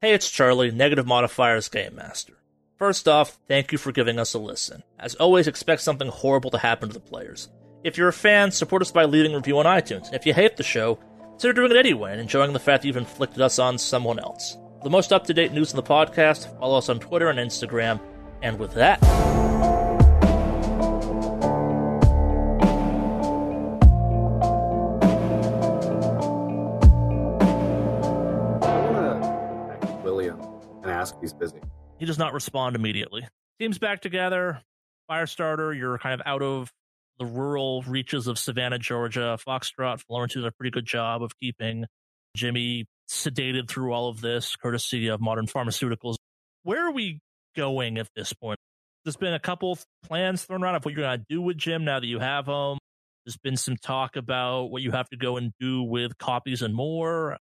Hey, it's Charlie, Negative Modifier's Game Master. First off, thank you for giving us a listen. As always, expect something horrible to happen to the players. If you're a fan, support us by leaving a review on iTunes. If you hate the show, consider doing it anyway and enjoying the fact that you've inflicted us on someone else. For the most up to date news in the podcast, follow us on Twitter and Instagram. And with that, ask if he's busy. He does not respond immediately. Team's back together. Firestarter, you're kind of out of the rural reaches of Savannah, Georgia. Foxtrot, Florence did a pretty good job of keeping Jimmy sedated through all of this, courtesy of modern pharmaceuticals. Where are we going at this point? There's been a couple plans thrown around of what you're going to do with Jim now that you have him. There's been some talk about what you have to go and do with copies and more.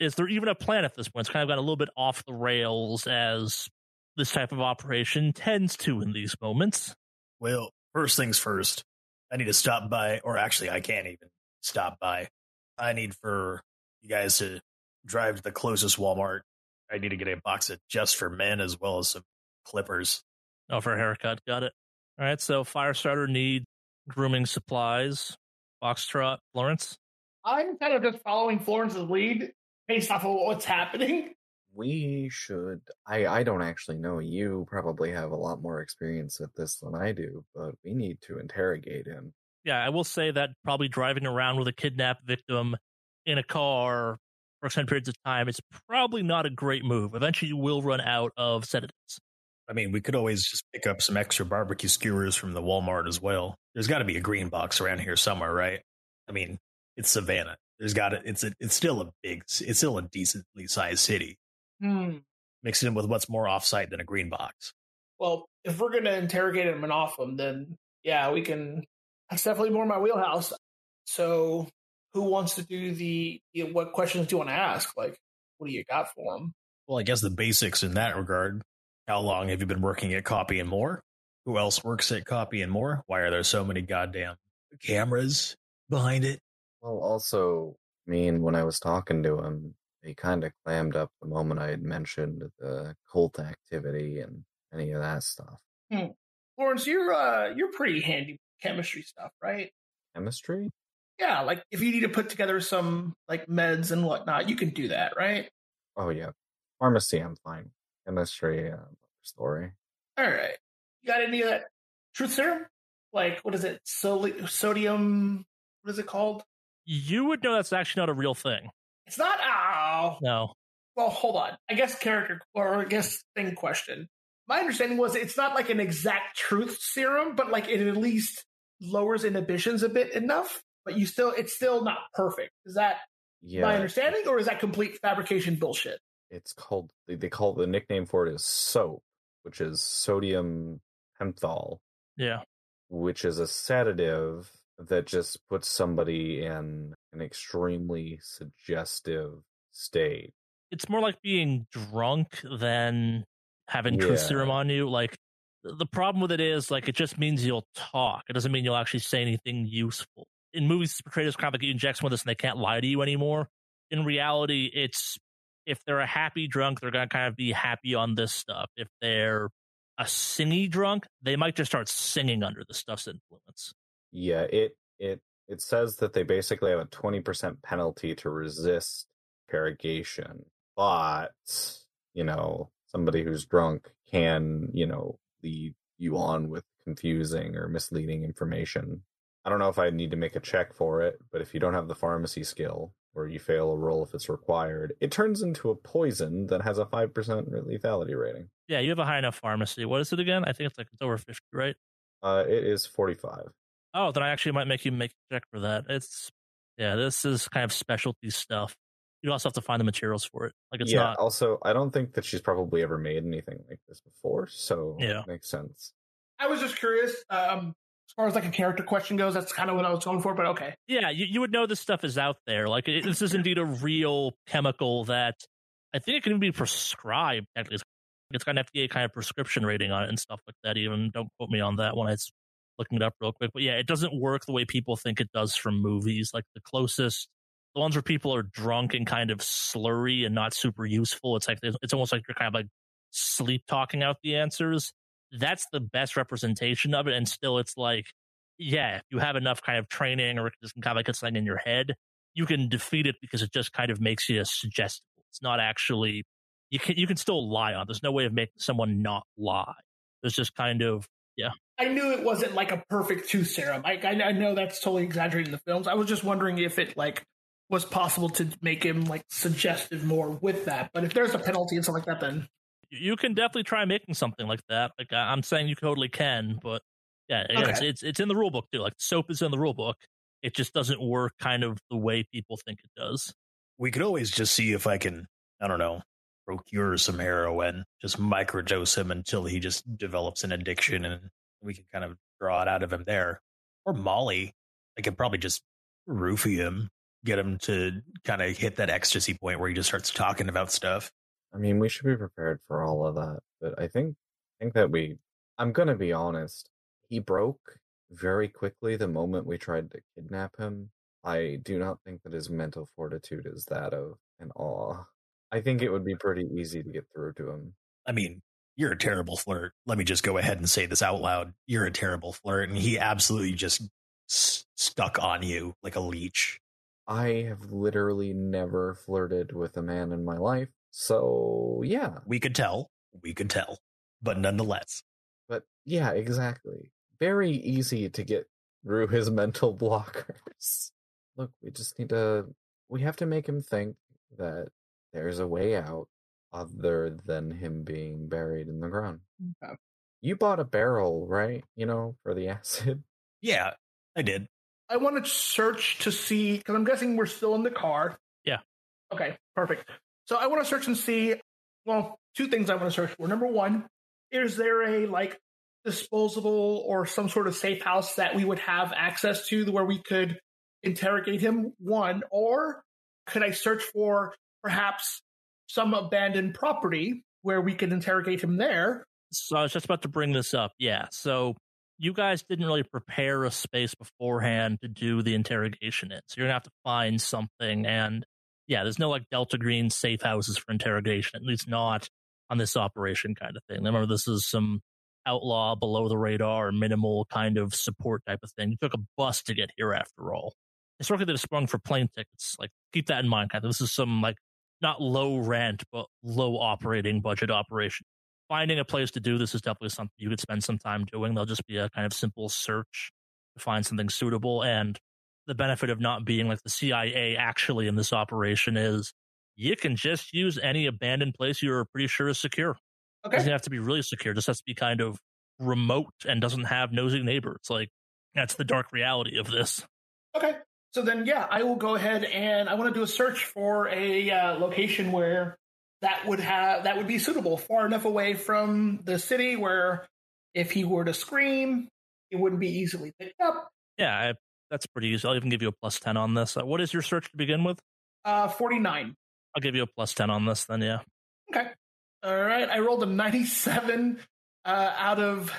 Is there even a plan at this point? It's kind of got a little bit off the rails as this type of operation tends to in these moments. Well, first things first, I need to stop by, or actually, I can't even stop by. I need for you guys to drive to the closest Walmart. I need to get a box of just for men as well as some clippers. Oh, for a haircut. Got it. All right. So Firestarter needs grooming supplies. Foxtrot, Florence. I'm kind of just following Florence's lead based off of what's happening. We should. I I don't actually know. You probably have a lot more experience at this than I do, but we need to interrogate him. Yeah, I will say that probably driving around with a kidnapped victim in a car for extended periods of time is probably not a great move. Eventually, you will run out of sedatives. I mean, we could always just pick up some extra barbecue skewers from the Walmart as well. There's got to be a green box around here somewhere, right? I mean, it's Savannah. There's got to. It's a. It's still a big. It's still a decently sized city. Hmm. Mix it in with what's more offsite than a green box. Well, if we're gonna interrogate him and off him, then yeah, we can. That's definitely more my wheelhouse. So, who wants to do the? you know, what questions do you want to ask? Like, what do you got for him? Well, I guess the basics in that regard. How long have you been working at Copy and More? Who else works at Copy and More? Why are there so many goddamn cameras behind it? Well, also, I mean, when I was talking to him, he kind of clammed up the moment I had mentioned the cult activity and any of that stuff. Florence, you're uh, you're pretty handy with chemistry stuff, right? Chemistry? Yeah, like if you need to put together some like meds and whatnot, you can do that, right? Oh yeah, pharmacy. I'm fine. Chemistry, uh, story. All right. You got any of that truth serum? Like, what is it? Sodium. What is it called? You would know that's actually not a real thing. It's not. Ow. No. Well, hold on. I guess character or I guess thing question. My understanding was it's not like an exact truth serum, but like it at least lowers inhibitions a bit enough. But you still, it's still not perfect. Is that Yeah, my understanding, or is that complete fabrication bullshit? it's called. They, they call the nickname for it is SOAP, which is sodium pentothal. Yeah. which is a sedative that just puts somebody in an extremely suggestive state. It's more like being drunk than having truth Yeah. serum on you. Like, the problem with it is, like, it just means you'll talk. It doesn't mean you'll actually say anything useful. In movies, it's portrayed as kind of like you inject with this and they can't lie to you anymore. In reality, it's if they're a happy drunk, they're going to kind of be happy on this stuff. If they're a singy drunk, they might just start singing under the stuff's influence. Yeah, it it it says that they basically have a twenty percent penalty to resist interrogation, but you know somebody who's drunk can you know lead you on with confusing or misleading information. I don't know if I need to make a check for it, but if you don't have the pharmacy skill, or you fail a roll if it's required, it turns into a poison that has a 5% lethality rating. Yeah, you have a high enough pharmacy. What is it again? I think it's like it's over 50, right? Uh, it is 45. Oh, then I actually might make you make a check for that. It's, yeah, this is kind of specialty stuff. You also have to find the materials for it. Like it's yeah, not. also, I don't think that she's probably ever made anything like this before, so Yeah. it makes sense. I was just curious. Um, as far as like a character question goes, that's kind of what I was going for. But okay, Yeah, you, you would know this stuff is out there. Like it, this is indeed a real chemical that I think it can be prescribed. Actually, it's, it's got an FDA kind of prescription rating on it and stuff like that. Even don't quote me on that one. I was looking it up real quick, but yeah, it doesn't work the way people think it does from movies. Like the closest, the ones where people are drunk and kind of slurry and not super useful. It's like it's almost like you're kind of like sleep talking out the answers. That's the best representation of it, and still, it's like yeah, if you have enough kind of training or just kind of like it's something in your head, you can defeat it because it just kind of makes you suggestible. It's not actually you can you can still lie on. There's no way of making someone not lie. There's just kind of yeah. I knew it wasn't like a perfect tooth serum. I, I I know that's totally exaggerated in the films. I was just wondering if it like was possible to make him like suggestive more with that. But if there's a penalty and stuff like that, then You can definitely try making something like that. Like I- I'm saying, you totally can, but yeah, again, it's, it's it's in the rule book too. Like soap is in the rule book. It just doesn't work kind of the way people think it does. We could always just see if I can, I don't know, procure some heroin, just microdose him until he just develops an addiction and we can kind of draw it out of him there. Or Molly, I could probably just roofie him, get him to kind of hit that ecstasy point where he just starts talking about stuff. I mean, we should be prepared for all of that, but I think I think that we I'm going to be honest. He broke very quickly the moment we tried to kidnap him. I do not think that his mental fortitude is that of an awe. I think it would be pretty easy to get through to him. I mean, you're a terrible flirt. Let me just go ahead and say this out loud. You're a terrible flirt. And he absolutely just s- stuck on you like a leech. I have literally never flirted with a man in my life. So, yeah. We could tell. We could tell. But nonetheless, But yeah, exactly. Very easy to get through his mental blockers. Look, we just need to we have to make him think that there's a way out other than him being buried in the ground. Okay. You bought a barrel, right? You know, for the acid. yeah, I did. I want to search to see because I'm guessing we're still in the car. Yeah. Okay, perfect. So I want to search and see. Well, two things I want to search for. Number one, is there a like disposable or some sort of safe house that we would have access to where we could interrogate him? One, or could I search for perhaps some abandoned property where we can interrogate him there? So I was just about to bring this up. Yeah. So you guys didn't really prepare a space beforehand to do the interrogation in. So you're gonna have to find something. And yeah, there's no like Delta Green safe houses for interrogation, at least not on this operation kind of thing. Remember, this is some outlaw, below the radar, minimal kind of support type of thing. You took a bus to get here after all. It's Historically, they've sprung for plane tickets. Like keep that in mind. Kind of. This is some like not low rent, but low operating budget operation finding a place to do this is definitely something you could spend some time doing. There'll just be a kind of simple search to find something suitable. And the benefit of not being like the CIA actually in this operation is you can just use any abandoned place you're pretty sure is secure. Okay. doesn't have to be really secure, just has to be kind of remote and doesn't have nosy neighbors. Like that's the dark reality of this. Okay. So then, yeah, I will go ahead and I want to do a search for a uh, location where that would have that would be suitable, far enough away from the city where if he were to scream, it wouldn't be easily picked up. Yeah, I, that's pretty easy. I'll even give you a plus 10 on this. Uh, what is your search to begin with? Uh, forty nine. I'll give you a plus 10 on this then, yeah. Okay. All right. I rolled a ninety seven uh, out of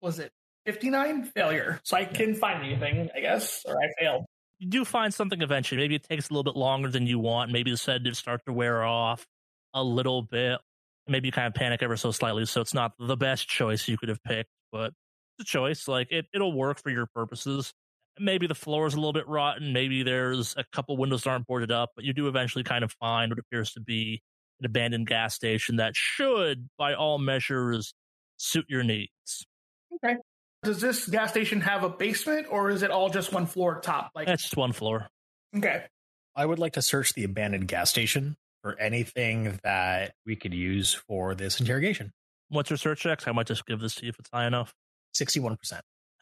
was it fifty nine failure, so I can find anything, I guess, or I failed. You do find something eventually. Maybe it takes a little bit longer than you want. Maybe the sedatives start to wear off a little bit. Maybe you kind of panic ever so slightly. So it's not the best choice you could have picked, but it's a choice. Like it, it'll work for your purposes. Maybe the floor is a little bit rotten. Maybe there's a couple windows that aren't boarded up, but you do eventually kind of find what appears to be an abandoned gas station that should, by all measures, suit your needs. Okay. Does this gas station have a basement or is it all just one floor top? Like, That's just one floor. okay. I would like to search the abandoned gas station for anything that we could use for this interrogation. What's your search checks? I might just give this to you if it's high enough. 61%.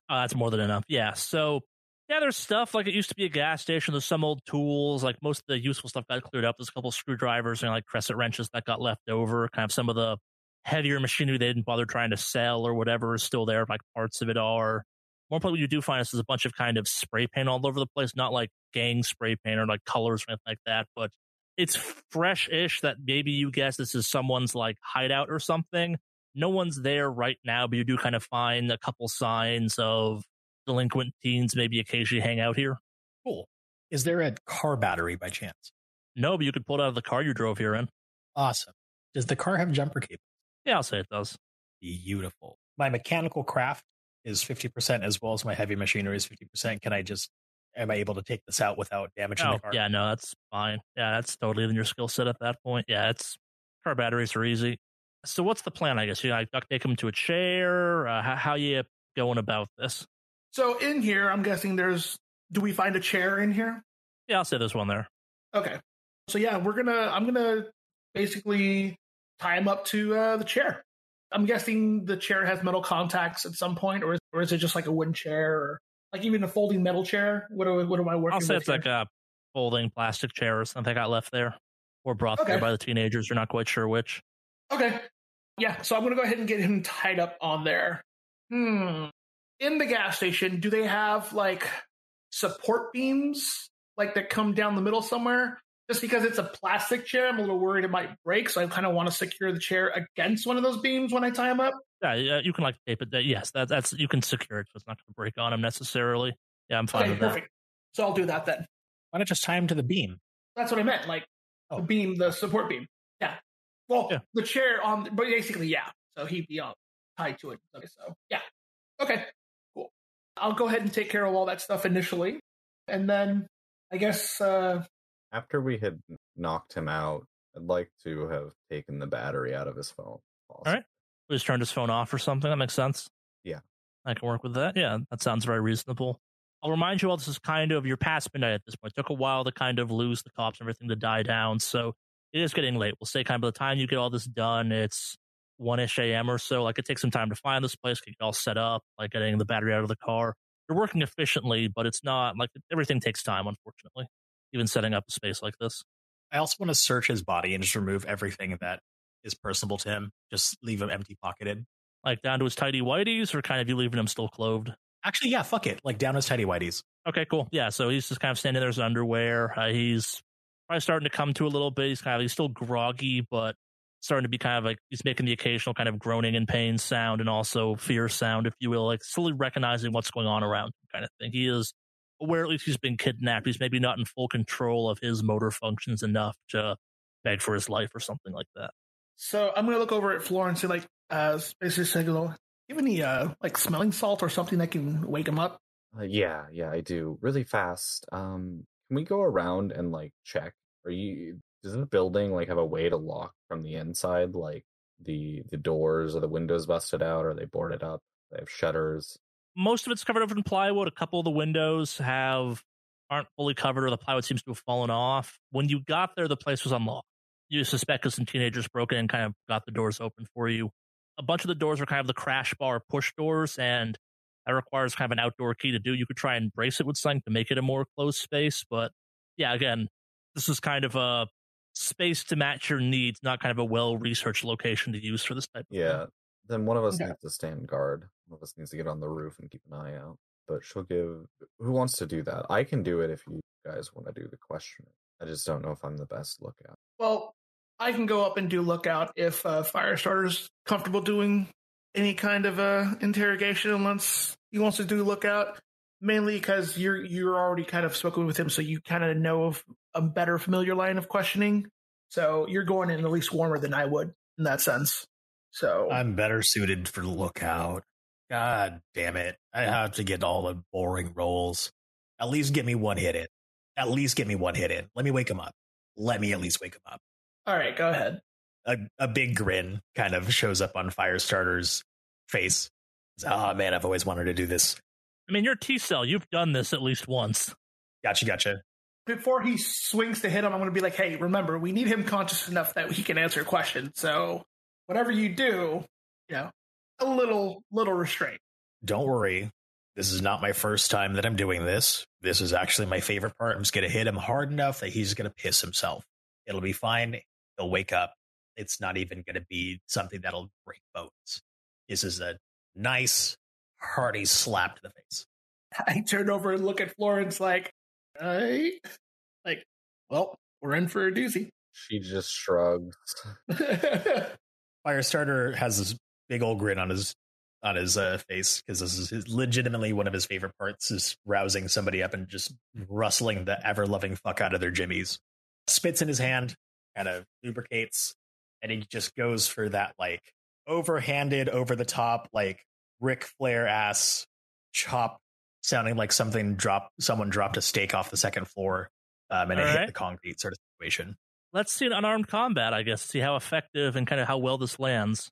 Oh, uh, that's more than enough. Yeah. So, yeah, there's stuff like it used to be a gas station. There's some old tools. Like most of the useful stuff got cleared up. There's a couple screwdrivers and like crescent wrenches that got left over. Kind of some of the heavier machinery they didn't bother trying to sell or whatever is still there. Like parts of it are. More importantly, what you do find is a bunch of kind of spray paint all over the place. Not like gang spray paint or like colors or anything like that, but it's fresh-ish. That maybe you guess this is someone's like hideout or something. No one's there right now, but you do kind of find a couple signs of delinquent teens maybe occasionally hang out here. Cool. Is there a car battery by chance? No, but you could pull it out of the car you drove here in. Awesome. Does the car have jumper cables? Yeah, I'll say it does. Beautiful. My mechanical craft is 50% as well as my heavy machinery is 50%. Can I just, am I able to take this out without damaging Oh, the car? yeah, no, that's fine. Yeah, that's totally in your skill set at that point. Yeah, it's car batteries are easy. So what's the plan? I guess you like duct tape him to a chair. Uh, how, how you going about this? So in here, I'm guessing there's. Do we find a chair in here? Yeah, I'll say there's one there. Okay. So yeah, we're gonna. I'm gonna basically tie him up to uh, the chair. I'm guessing the chair has metal contacts at some point, or is, or is it just like a wooden chair, or like even a folding metal chair? What do, what am I working? I'll say it's like a folding plastic chair or something I got left there or brought there by the teenagers. You're not quite sure which. Okay. Yeah, so I'm gonna go ahead and get him tied up on there. Hmm. In the gas station, do they have like support beams like that come down the middle somewhere? Just because it's a plastic chair, I'm a little worried it might break, so I kind of want to secure the chair against one of those beams when I tie him up. Yeah, yeah, you can like tape it. That yes, that, that's you can secure it, so it's not going to break on him necessarily. Yeah, I'm fine Okay, with that. perfect. So I'll do that then. Why not just tie him to the beam? That's what I meant, like Oh. the beam, the support beam. Yeah. Well, Yeah. the chair on, but basically, yeah. So he'd be uh, tied to it. Okay, so yeah. Okay, cool. I'll go ahead and take care of all that stuff initially, and then I guess uh, After we had knocked him out, I'd like to have taken the battery out of his phone. All right. We just turned his phone off or something. That makes sense. Yeah. I can work with that. Yeah, that sounds very reasonable. I'll remind you all this is kind of you're past midnight at this point. It took a while to kind of lose the cops and everything to die down. So it is getting late. We'll say kind of by the time you get all this done, it's one ish AM or so. Like it takes some time to find this place, get it all set up, like getting the battery out of the car. You're working efficiently, but it's not like everything takes time, unfortunately. Even setting up a space like this. I also want to search his body and just remove everything that is personable to him. Just leave him empty pocketed. Like down to his tidy whities, or kind of you leaving him still clothed? Actually, yeah, fuck it. Like down his tidy whities. Okay, cool. Yeah, so he's just kind of standing there in his underwear. Uh, he's probably starting to come to a little bit. He's kind of he's still groggy, but starting to be kind of like he's making the occasional kind of groaning in pain sound and also fear sound, if you will, like slowly recognizing what's going on around him, kind of thing. He is aware at least he's been kidnapped. He's maybe not in full control of his motor functions enough to beg for his life or something like that. so I'm gonna look over at Florence and like uh, basically say, "Do you have any uh, like smelling salt or something that can wake him up?" Uh, yeah, yeah, I do. Really fast. Um, can we go around and like check? Are you? Does the building like have a way to lock from the inside? Like the the doors or the windows busted out? Or are they boarded up? They have shutters. Most of it's covered over in plywood. A couple of the windows have aren't fully covered, or the plywood seems to have fallen off. When you got there, the place was unlocked. You suspect that some teenagers broke in and kind of got the doors open for you. A bunch of the doors are kind of the crash bar push doors, and that requires kind of an outdoor key to do. You could try and brace it with something to make it a more closed space, but yeah, again, this is kind of a space to match your needs, not kind of a well researched location to use for this type of thing. Yeah. Then one of us Okay. needs to stand guard. One of us needs to get on the roof and keep an eye out. But she'll give. Who wants to do that? I can do it if you guys want to do the questioning. I just don't know if I'm the best lookout. Well, I can go up and do lookout if uh, Firestarter's comfortable doing any kind of uh, interrogation unless he wants to do lookout. Mainly because you're you're already kind of spoken with him, so you kind of know of a better familiar line of questioning. So you're going in at least warmer than I would in that sense. So I'm better suited for lookout. God damn it. I have to get all the boring roles. At least get me one hit in. At least get me one hit in. Let me wake him up. Let me at least wake him up. all right, go ahead. A, a big grin kind of shows up on Firestarter's face. Oh man, I've always wanted to do this. I mean, you're T cell. You've done this at least once. Gotcha, gotcha. Before he swings to hit him, I'm going to be like, hey, remember, we need him conscious enough that he can answer questions. So whatever you do, you know, a little, little restraint. Don't worry. This is not my first time that I'm doing this. This is actually my favorite part. I'm just going to hit him hard enough that he's going to piss himself. It'll be fine. He'll wake up. It's not even going to be something that'll break bones. This is a nice, hearty slap to the face. I turn over and look at Florence like, I, like, well, we're in for a doozy. She just shrugs. Firestarter has this big old grin on his on his uh, face because this is his, legitimately one of his favorite parts is rousing somebody up and just rustling the ever loving fuck out of their jimmies. Spits in his hand, kind of lubricates, and he just goes for that like overhanded, over the top, like Ric Flair ass chop, sounding like something dropped. Someone dropped a steak off the second floor, um, and All it right. hit the concrete sort of situation. Let's see an unarmed combat, I guess, see how effective and kind of how well this lands.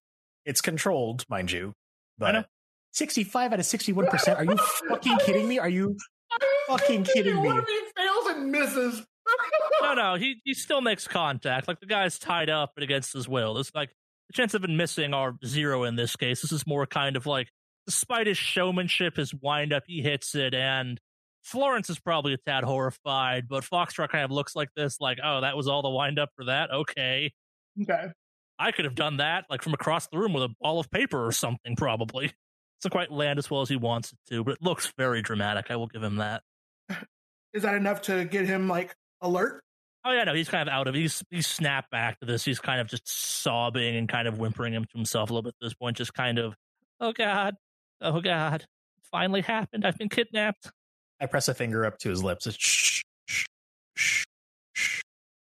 It's controlled, mind you, but sixty-five out of sixty-one percent. Are you fucking kidding me? Are you fucking kidding me? What if he fails and misses? No, no, he he still makes contact. Like the guy's tied up and against his will. It's like the chance of him missing are zero in this case. This is more kind of like, despite his showmanship, his wind up, he hits it, and Florence is probably a tad horrified, but Foxtrot kind of looks like this, like, oh, that was all the wind up for that. Okay, Okay. I could have done that, like from across the room with a ball of paper or something, probably. Doesn't quite land as well as he wants it to, but it looks very dramatic. I will give him that. Is that enough to get him like alert? Oh yeah, no, he's kind of out of. He's he's snapped back to this. He's kind of just sobbing and kind of whimpering him to himself a little bit at this point, just kind of, oh god, oh god, it finally happened. I've been kidnapped. I press a finger up to his lips. It's shh, shh, shh, shh.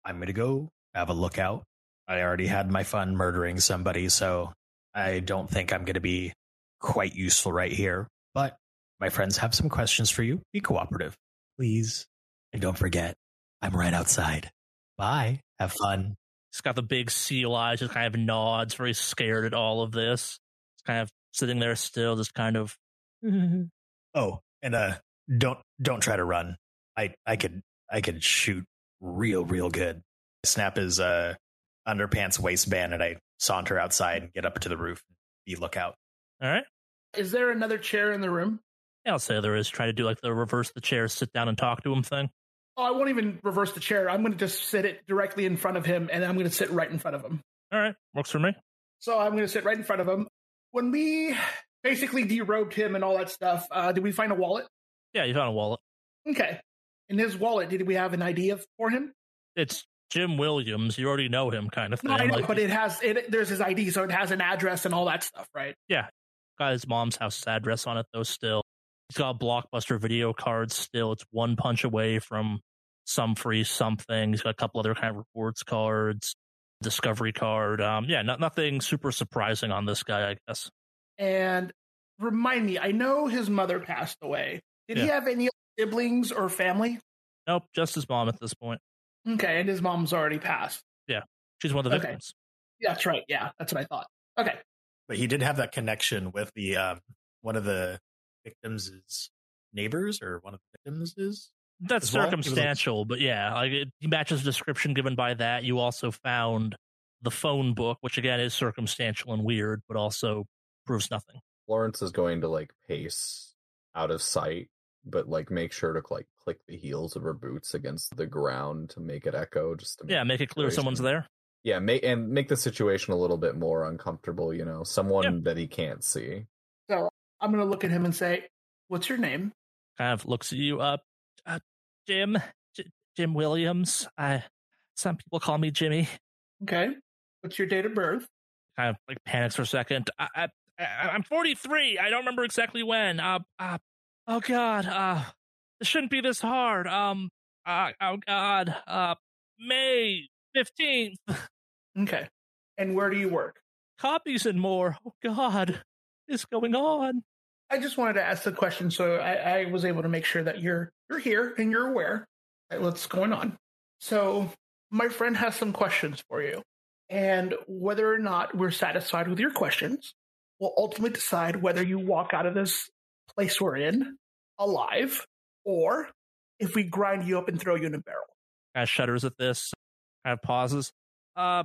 I'm gonna go have a lookout. I already had my fun murdering somebody, so I don't think I'm gonna be quite useful right here. But my friends have some questions for you. Be cooperative, please. And don't forget, I'm right outside. Bye. Have fun. He's got the big seal eyes, just kind of nods, very scared at all of this. He's kind of sitting there still, just kind of. Oh, and uh don't don't try to run. I I could I could shoot real real good. Snap his uh underpants waistband and I saunter outside and get up to the roof and be lookout. All right. Is there another chair in the room? Yeah, I'll say there is. Try to do like the reverse the chair, sit down and talk to him thing. Oh, I won't even reverse the chair. I'm going to just sit it directly in front of him, and I'm going to sit right in front of him. All right, works for me. So I'm going to sit right in front of him. When we basically derobed him and all that stuff, uh, did we find a wallet? Yeah, you found a wallet. Okay. In his wallet, did we have an idea for him? It's Jim Williams. You already know him, kind of thing. No, I know, Like, but it has it. There's his ID, so it has an address and all that stuff, right? Yeah, got his mom's house address on it though. Still, he's got blockbuster video cards. Still, it's one punch away from some free something. He's got a couple other kind of rewards cards, discovery card. Um, yeah, not, nothing super surprising on this guy, I guess. And remind me, I know his mother passed away. Did he have any siblings or family? Nope, just his mom at this point. Okay, and his mom's already passed. Yeah, she's one of the Okay. victims. That's right. Yeah, that's what I thought. Okay. But he did have that connection with the um one of the victims' neighbors or one of the victims is That's As well? He like- circumstantial, but yeah, like it matches the description given by that. You also found the phone book, which again is circumstantial and weird, but also proves nothing. Florence is going to like pace out of sight, but like make sure to like click the heels of her boots against the ground to make it echo. Just to Yeah, make it clear someone's there. Yeah, make and make the situation a little bit more uncomfortable. You know, someone that he can't see. So I'm going to look at him and say, What's your name? Kind of looks at you up, uh, Jim, J- Jim Williams. I some people call me Jimmy. Okay. What's your date of birth? kind of like panics for a second. I, I, I, I'm 43. I don't remember exactly when. Uh, uh, oh God. Uh, this shouldn't be this hard. Um, uh, oh God. Uh, May 15th. Okay. And where do you work? Copies and more. Oh God. What is going on? I just wanted to ask the question so I, I was able to make sure that you're you're here and you're aware of what's going on. So my friend has some questions for you. And whether or not we're satisfied with your questions, will ultimately decide whether you walk out of this place we're in alive or if we grind you up and throw you in a barrel. Of shudders at this, kind of pauses. Uh,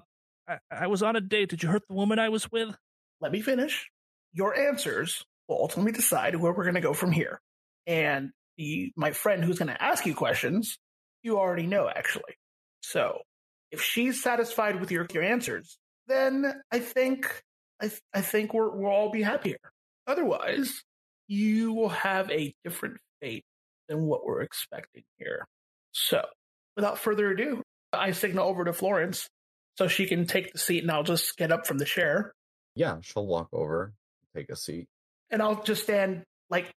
I, I was on a date. Did you hurt the woman I was with? Let me finish. Your answers will ultimately decide where we're going to go from here. And the, my friend who's going to ask you questions, you already know actually. So if she's satisfied with your, your answers, then I think I, th- I think we're, we'll all be happier. Otherwise, you will have a different fate than what we're expecting here. So, without further ado, I signal over to Florence so she can take the seat and I'll just get up from the chair Yeah, she'll walk over, take a seat. and I'll just stand like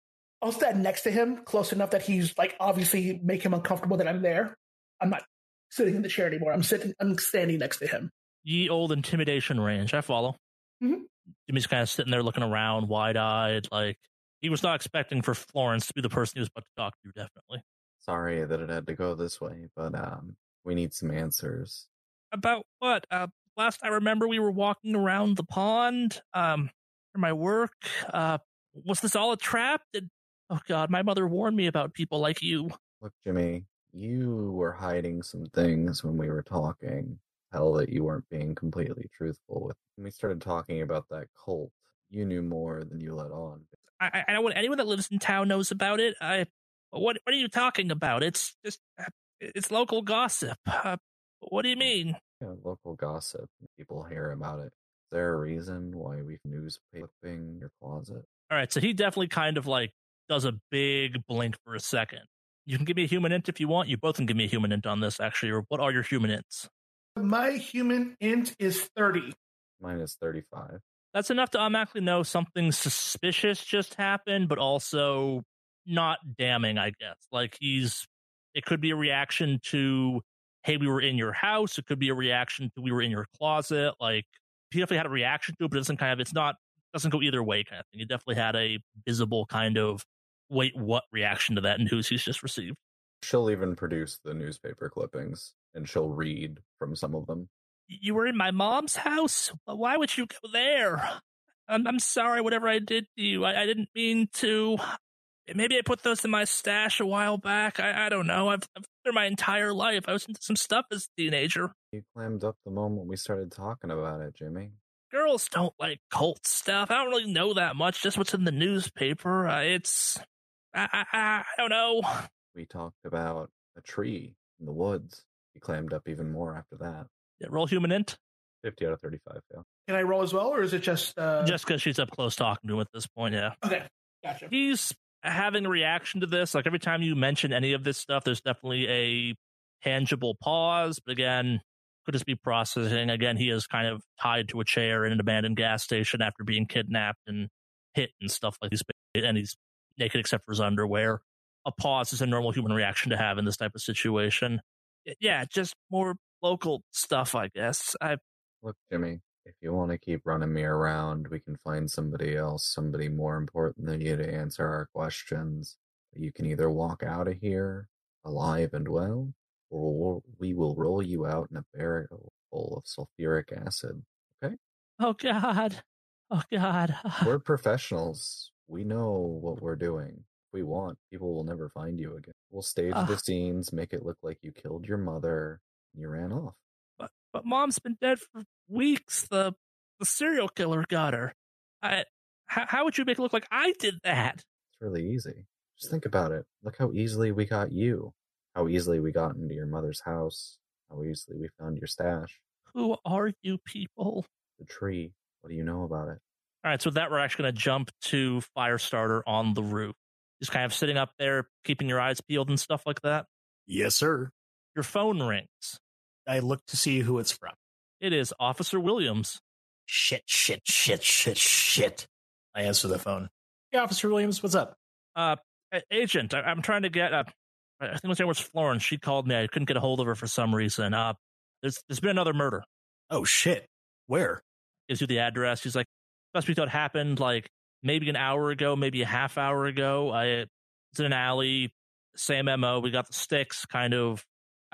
I'll stand next to him close enough that he's like obviously make him uncomfortable that I'm there. I'm not sitting in the chair anymore. I'm sitting I'm standing next to him. Ye old intimidation range. I follow. Mhm. Jimmy's kind of sitting there looking around, wide eyed. Like he was not expecting for Florence to be the person he was about to talk to. Definitely. Sorry that it had to go this way, but um, we need some answers. About what? Uh, last I remember, we were walking around the pond. Um, for my work. Uh, was this all a trap? Did oh god, my mother warned me about people like you. Look, Jimmy, you were hiding some things when we were talking. Hell, that you weren't being completely truthful with. When we started talking about that cult, you knew more than you let on. I, I know what anyone that lives in town knows about it. I, what what are you talking about? It's just uh, it's local gossip. Uh, what do you mean? Yeah, local gossip. People hear about it. Is there a reason why we newspaper in your closet? All right, so he definitely kind of like does a big blink for a second. You can give me a HUMINT if you want. You both can give me a HUMINT on this, actually. Or what are your HUMINTs? My HUMINT is 30. Mine is 35. That's enough to automatically know something suspicious just happened, but also not damning, I guess. Like he's, it could be a reaction to, hey, we were in your house. It could be a reaction to we were in your closet. Like he definitely had a reaction to it, but it doesn't kind of, it's not, doesn't go either way kind of thing. He definitely had a visible kind of, wait, what reaction to that news he's just received. She'll even produce the newspaper clippings and she'll read from some of them. You were in my mom's house? Why would you go there? I'm, I'm sorry, whatever I did to you. I, I didn't mean to. Maybe I put those in my stash a while back. I, I don't know. I've, I've through my entire life. I was into some stuff as a teenager. You clammed up the moment we started talking about it, Jimmy. Girls don't like cult stuff. I don't really know that much. Just what's in the newspaper. Uh, it's I, I I don't know. We talked about a tree in the woods. He clammed up even more after that. Yeah, roll HUMINT. 50 out of 35, yeah. Can I roll as well, or is it just uh Just because she's up close talking to him at this point. Yeah. okay? Gotcha. he's having a reaction to this. Like every time you mention any of this stuff, there's definitely a tangible pause. But again, could just be processing. Again, he is kind of tied to a chair in an abandoned gas station after being kidnapped and hit and stuff like this. And he's naked except for his underwear. A pause is a normal human reaction to have in this type of situation. Yeah, just more local stuff, I guess. I Look, Jimmy, if you want to keep running me around, we can find somebody else, somebody more important than you to answer our questions. You can either walk out of here alive and well, or we'll, roll you out in a barrel full of sulfuric acid. Okay? Oh god, oh god. We're professionals. We know what we're doing. If we want, people will never find you again. We'll stage the scenes, make it look like you killed your mother, you ran off. but but mom's been dead for weeks. The the serial killer got her. I how, how would you make it look like I did that? It's really easy. Just think about it. Look how easily we got you. How easily we got into your mother's house. How easily we found your stash. Who are you people? The tree. What do you know about it? All right, so with that we're actually going to jump to Firestarter on the roof. Just kind of sitting up there, keeping your eyes peeled and stuff like that. Yes, sir. Your phone rings. I look to see who it's from. It is Officer Williams. Shit, shit, shit, shit, shit. I answer the phone. Hey, Officer Williams, what's up? Uh, agent, I- I'm trying to get. Uh, I think his name was Florence. She called me. I couldn't get a hold of her for some reason. Uh, there's there's been another murder. Oh, shit. Where? gives you the address. She's like, best we thought happened like maybe an hour ago, maybe a half hour ago. I it's in an alley, same MO. We got the sticks kind of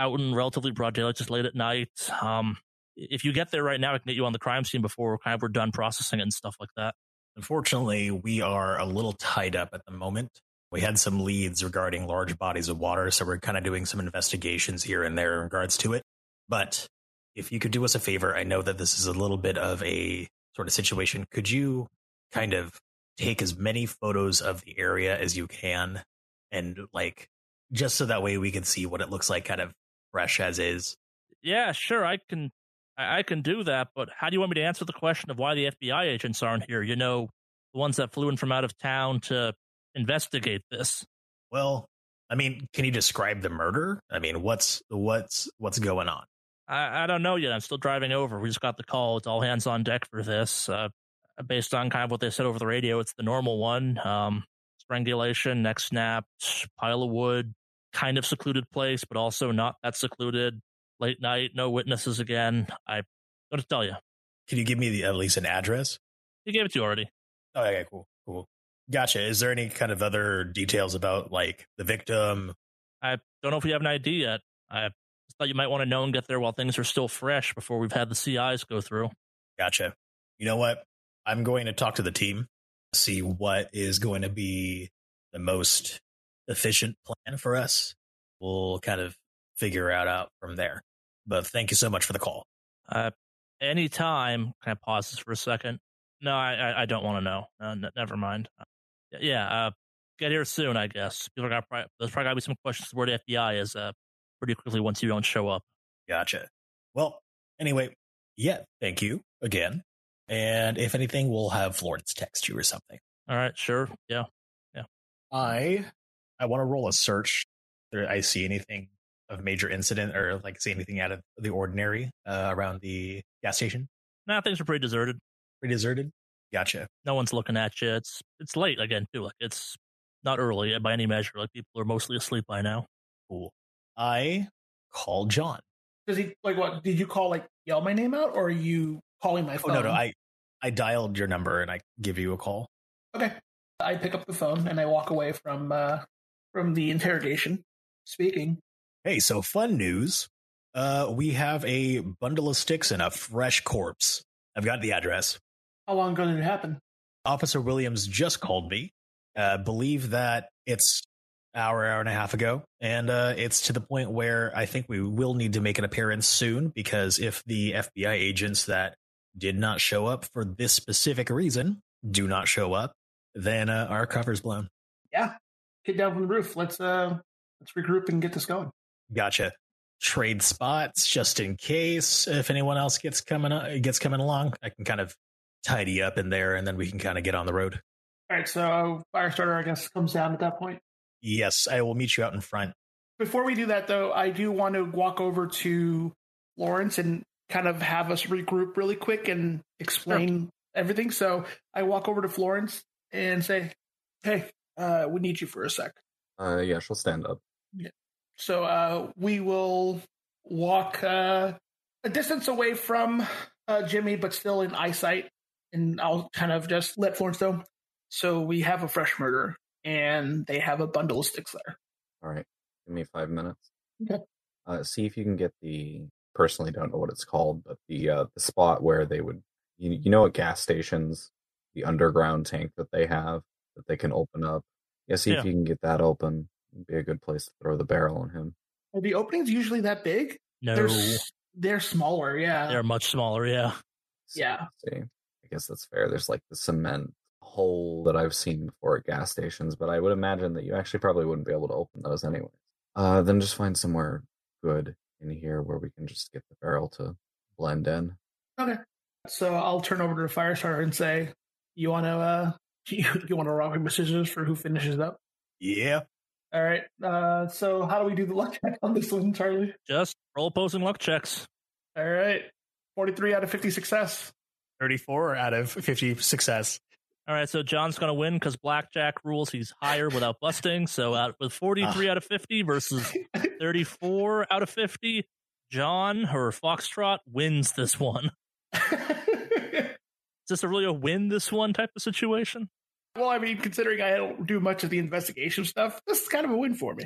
out in relatively broad daylight, just late at night. Um, if you get there right now, I can get you on the crime scene before kind of we're done processing and stuff like that. Unfortunately, we are a little tied up at the moment. We had some leads regarding large bodies of water, so we're kind of doing some investigations here and there in regards to it. But if you could do us a favor, I know that this is a little bit of a sort of situation. Could you kind of take as many photos of the area as you can and like just so that way we can see what it looks like kind of fresh as is? Yeah, sure, I can I, can do that, but how do you want me to answer the question of why the FBI agents aren't here? You know, the ones that flew in from out of town to investigate this. Well, I mean, can you describe the murder? I mean, what's what's what's going on? I, I don't know yet. I'm still driving over. We just got the call. It's all hands on deck for this. Uh, based on kind of what they said over the radio, it's the normal one. Um, strangulation, neck snapped, pile of wood, kind of secluded place, but also not that secluded. Late night, no witnesses again. I got to tell you. Can you give me the, at least an address? You gave it to you already. Oh, okay, cool, cool. Gotcha. Is there any kind of other details about like the victim? I don't know if we have an ID yet. I thought you might want to know and get there while things are still fresh before we've had the CIs go through. Gotcha. You know what? I'm going to talk to the team, see what is going to be the most efficient plan for us. We'll kind of figure out out from there. But thank you so much for the call. Uh, anytime, kind of pauses for a second. No, I, I, I don't want to know. Uh, n- never mind. Uh, yeah, uh, get here soon, I guess. People are gonna probably, there's probably gonna be some questions where the FBI is uh, pretty quickly once you don't show up. Gotcha. Well, anyway, yeah, thank you again. And if anything, we'll have Florence text you or something. All right, sure. Yeah. Yeah. I I want to roll a search. There, I see anything of major incident or like see anything out of the ordinary uh, around the gas station. Nah, things are pretty deserted. Pretty deserted. Gotcha. No one's looking at you. It's it's late again too. Like it's not early by any measure. Like people are mostly asleep by now. Cool. I call John. Does he like what? Did you call like yell my name out, or are you calling my Oh phone? no, no, I I dialed your number and I give you a call. Okay. I pick up the phone and I walk away from uh from the interrogation. Speaking. Hey, so fun news. Uh, we have a bundle of sticks and a fresh corpse. I've got the address. How long ago did it happen? Officer Williams just called me. Uh, believe that it's hour, hour and a half ago, and uh, it's to the point where I think we will need to make an appearance soon because if the FBI agents that did not show up for this specific reason do not show up, then uh, our cover's blown. Yeah. Get down from the roof. Let's uh let's regroup and get this going. Gotcha. Trade spots just in case if anyone else gets coming up, gets coming along. I can kind of tidy up in there, and then we can kind of get on the road. All right, so Firestarter, I guess, comes down at that point. Yes, I will meet you out in front. Before we do that, though, I do want to walk over to Florence and kind of have us regroup really quick and explain everything. So I walk over to Florence and say, "Hey, uh, we need you for a sec." Uh, yeah, she'll stand up. Yeah. So uh, we will walk uh, a distance away from uh, Jimmy, but still in eyesight, and I'll kind of just let Florence know. So we have a fresh murder, and they have a bundle of sticks there. All right, give me five minutes. Okay. Uh, see if you can get the. Personally, don't know what it's called, but the uh, the spot where they would, you, you know, at gas stations, the underground tank that they have that they can open up. Yeah, see Yeah. if you can get that open. It'd be a good place to throw the barrel on him. Are the openings usually that big? No, They're they're, s- they're much smaller. Yeah. So, Yeah. See, I guess that's fair. There's like the cement hole that I've seen before at gas stations, but I would imagine that you actually probably wouldn't be able to open those anyway. Uh, then just find somewhere good in here where we can just get the barrel to blend in. Okay. So I'll turn over to the Firestarter and say, "You want to uh, you, you want to rock paper scissors for who finishes up?" Yeah. All right. Uh, so how do we do the luck check on this one, Charlie? Just roll opposing luck checks. All right. Forty-three out of fifty success. 34 out of 50 success. All right, so John's going to win because blackjack rules. He's higher without busting. So out with 43 out of 50 versus 34 out of 50, John or Foxtrot wins this one. Is this a really a win this one type of situation? well, I mean, considering I don't do much of the investigation stuff, this is kind of a win for me.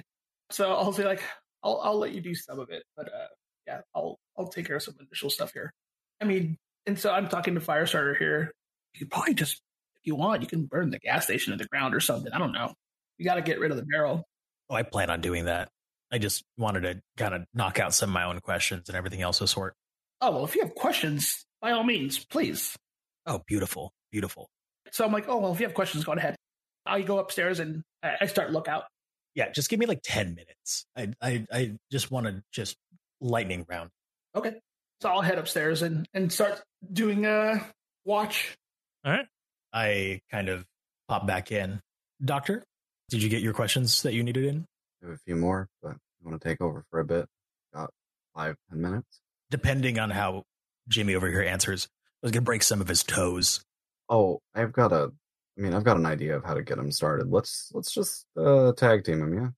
So I'll say like, I'll I'll let you do some of it, but uh, yeah, I'll I'll take care of some initial stuff here. I mean, and so I'm talking to Firestarter here. You could probably just if you want, you can burn the gas station to the ground or something. I don't know. You got to get rid of the barrel. Oh, I plan on doing that. I just wanted to kind of knock out some of my own questions and everything else of sort. Oh, well, if you have questions, by all means, please. Oh, beautiful, beautiful. So I'm like, oh, well, if you have questions, go ahead. I go upstairs and I I start lookout. Yeah, just give me like ten minutes. I I, I just want to just lightning round. Okay. So I'll head upstairs and, and start doing a watch. All right. I kind of pop back in. Doctor, did you get your questions that you needed in? I have a few more, but you want to take over for a bit? Got five, ten minutes? Depending on how Jimmy over here answers, I was gonna break some of his toes. Oh, I've got a. I mean, I've got an idea of how to get him started. Let's let's just uh, tag team him, yeah.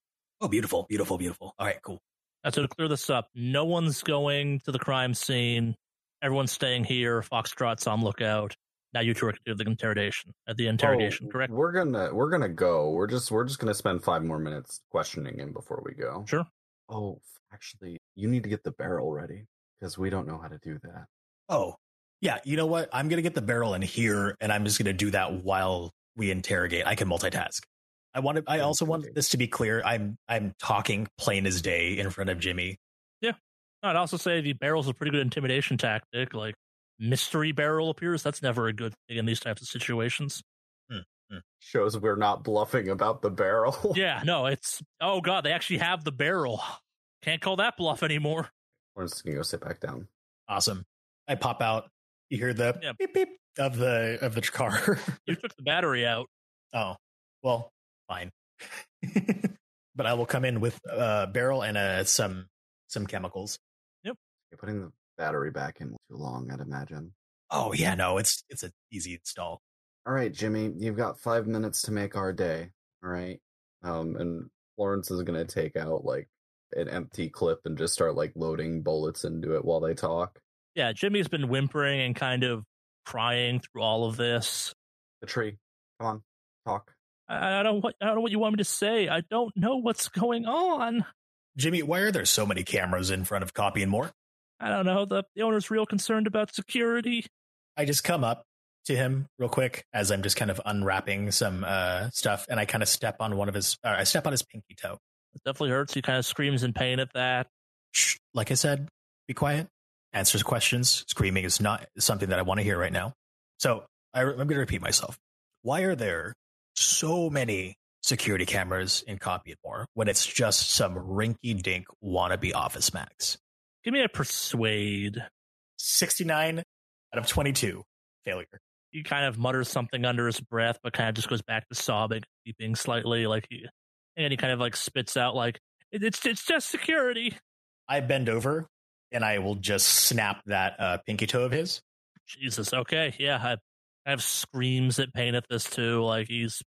Oh, beautiful, beautiful, beautiful. All right, cool. Uh, so to clear this up, no one's going to the crime scene. Everyone's staying here. Foxtrot's on lookout. Now you two are going to do the interrogation. At the interrogation, Oh, correct? We're gonna we're gonna go. We're just we're just gonna spend five more minutes questioning him before we go. Sure. Oh, actually, you need to get the barrel ready because we don't know how to do that. Oh, yeah. You know what? I'm gonna get the barrel in here, and I'm just gonna do that while we interrogate. I can multitask. I wanted. I also want this to be clear. I'm I'm talking plain as day in front of Jimmy. Yeah, I'd also say the barrel's is a pretty good intimidation tactic. Like mystery barrel appears. That's never a good thing in these types of situations. Hmm, hmm. Shows we're not bluffing about the barrel. yeah, no, it's oh god, they actually have the barrel. Can't call that bluff anymore. We're just gonna go sit back down. Awesome. I pop out. You hear the Yeah. beep beep of the of the car. You took the battery out. oh, well, fine. but I will come in with a barrel and uh, some some chemicals. Yep. You're putting the battery back in too long, I'd imagine. Oh yeah, no, it's it's an easy install. All right, Jimmy, you've got five minutes to make our day. All right. Um, and Florence is gonna take out like an empty clip and just start like loading bullets into it while they talk. Yeah, Jimmy's been whimpering and kind of crying through all of this. The tree. Come on, talk. I, I don't what I don't know what you want me to say. I don't know what's going on. Jimmy, why are there so many cameras in front of Copy and More? I don't know. The, the owner's real concerned about security. I just come up to him real quick as I'm just kind of unwrapping some uh, stuff, and I kind of step on one of his. Uh, I step on his pinky toe. It definitely hurts. He kind of screams in pain at that. Shh, like I said, be quiet. Answers questions. Screaming is not something that I want to hear right now. So I, I'm going to repeat myself. Why are there so many security cameras in Copy and More when it's just some rinky-dink wannabe Office Max? Give me a persuade. 69 out of 22 failure. He kind of mutters something under his breath, but kind of just goes back to sobbing, weeping slightly, like he, and he kind of like spits out like it's it's just security. I bend over and I will just snap that uh, pinky toe of his. Jesus. Okay. Yeah. I, I have screams at pain at this too. Like he's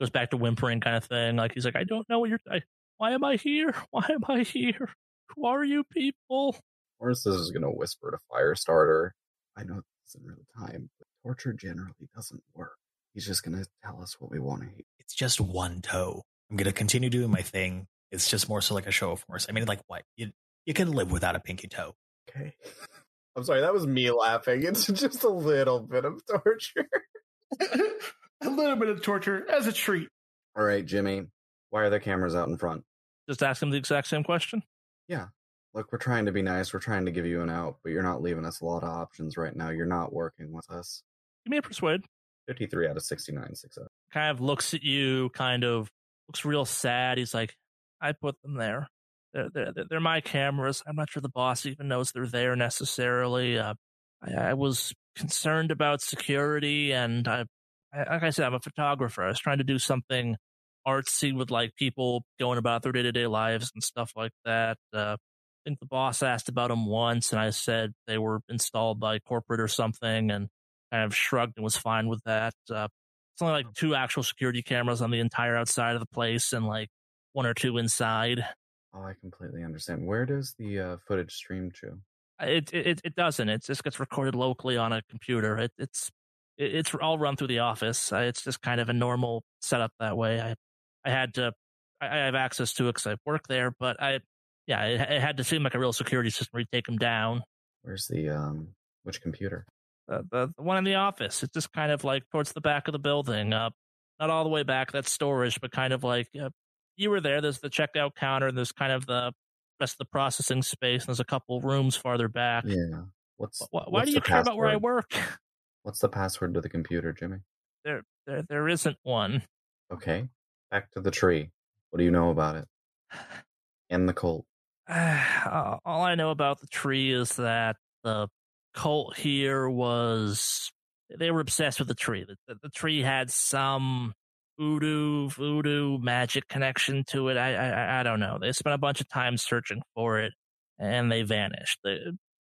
goes back to whimpering kind of thing. Like he's like, I don't know what you're. I, why am I here? Why am I here? Who are you people? Florence is gonna whisper to Firestarter. I know this isn't real time, but torture generally doesn't work. He's just gonna tell us what we want to hear. It's just one toe. I'm going to continue doing my thing. It's just more so like a show of force. I mean, like what? You, you can live without a pinky toe. Okay. I'm sorry, that was me laughing. It's just a little bit of torture. a little bit of torture as a treat. All right, Jimmy. Why are there cameras out in front? Just ask him the exact same question. Yeah. Look, we're trying to be nice. We're trying to give you an out, but you're not leaving us a lot of options right now. You're not working with us. Give me a persuade. 53 out of 69, 6 out. Kind of looks at you, kind of looks real sad. He's like, I put them there. They're, they're, they're my cameras. I'm not sure the boss even knows they're there necessarily. Uh, I, I was concerned about security, and I, I, like I said, I'm a photographer. I was trying to do something artsy with like people going about their day to day lives and stuff like that. Uh, I think the boss asked about them once, and I said they were installed by corporate or something, and kind of shrugged and was fine with that. Uh, it's only like two actual security cameras on the entire outside of the place, and like one or two inside. Oh, I completely understand. Where does the uh, footage stream to? It it it doesn't. It just gets recorded locally on a computer. It, it's it, it's all run through the office. Uh, It's just kind of a normal setup that way. I I had to I I have access to it because I work there, but I yeah it, it had to seem like a real security system where you take them down. Where's the, um, which computer? the, the the one in the office. It's just kind of like towards the back of the building, up not all the way back. That's storage, but kind of like uh, you were there. There's the checkout counter, and there's kind of the rest of the processing space. And there's a couple rooms farther back. Yeah. What's Why, why what's do you care about where I password? work? What's the password to the computer, Jimmy? There, there, there isn't one. Okay. Back to the tree. What do you know about it? And the cult. Uh, all I know about the tree is that the cult here was they were obsessed with the tree. The, the, the tree had some voodoo, voodoo magic connection to it. I, I, I don't know. They spent a bunch of time searching for it, and they vanished.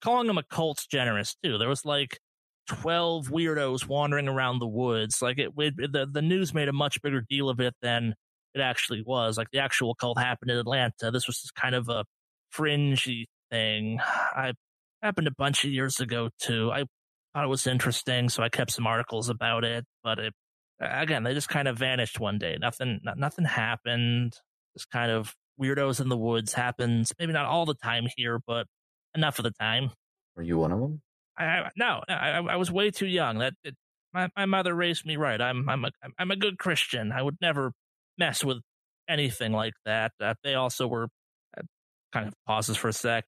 Calling them a cult's generous too. There was like twelve weirdos wandering around the woods. Like it, it the the news made a much bigger deal of it than it actually was. Like the actual cult happened in Atlanta. This was just kind of a fringy thing. I happened a bunch of years ago too. I thought it was interesting, so I kept some articles about it. But it, again, they just kind of vanished one day. Nothing, not, nothing happened. Just kind of weirdos in the woods happens. Maybe not all the time here, but enough of the time. Were you one of them? I, I no, I, I was way too young. That it, my my mother raised me right. I'm I'm a I'm a good Christian. I would never mess with anything like that. Uh, they also were uh, kind of pauses for a sec.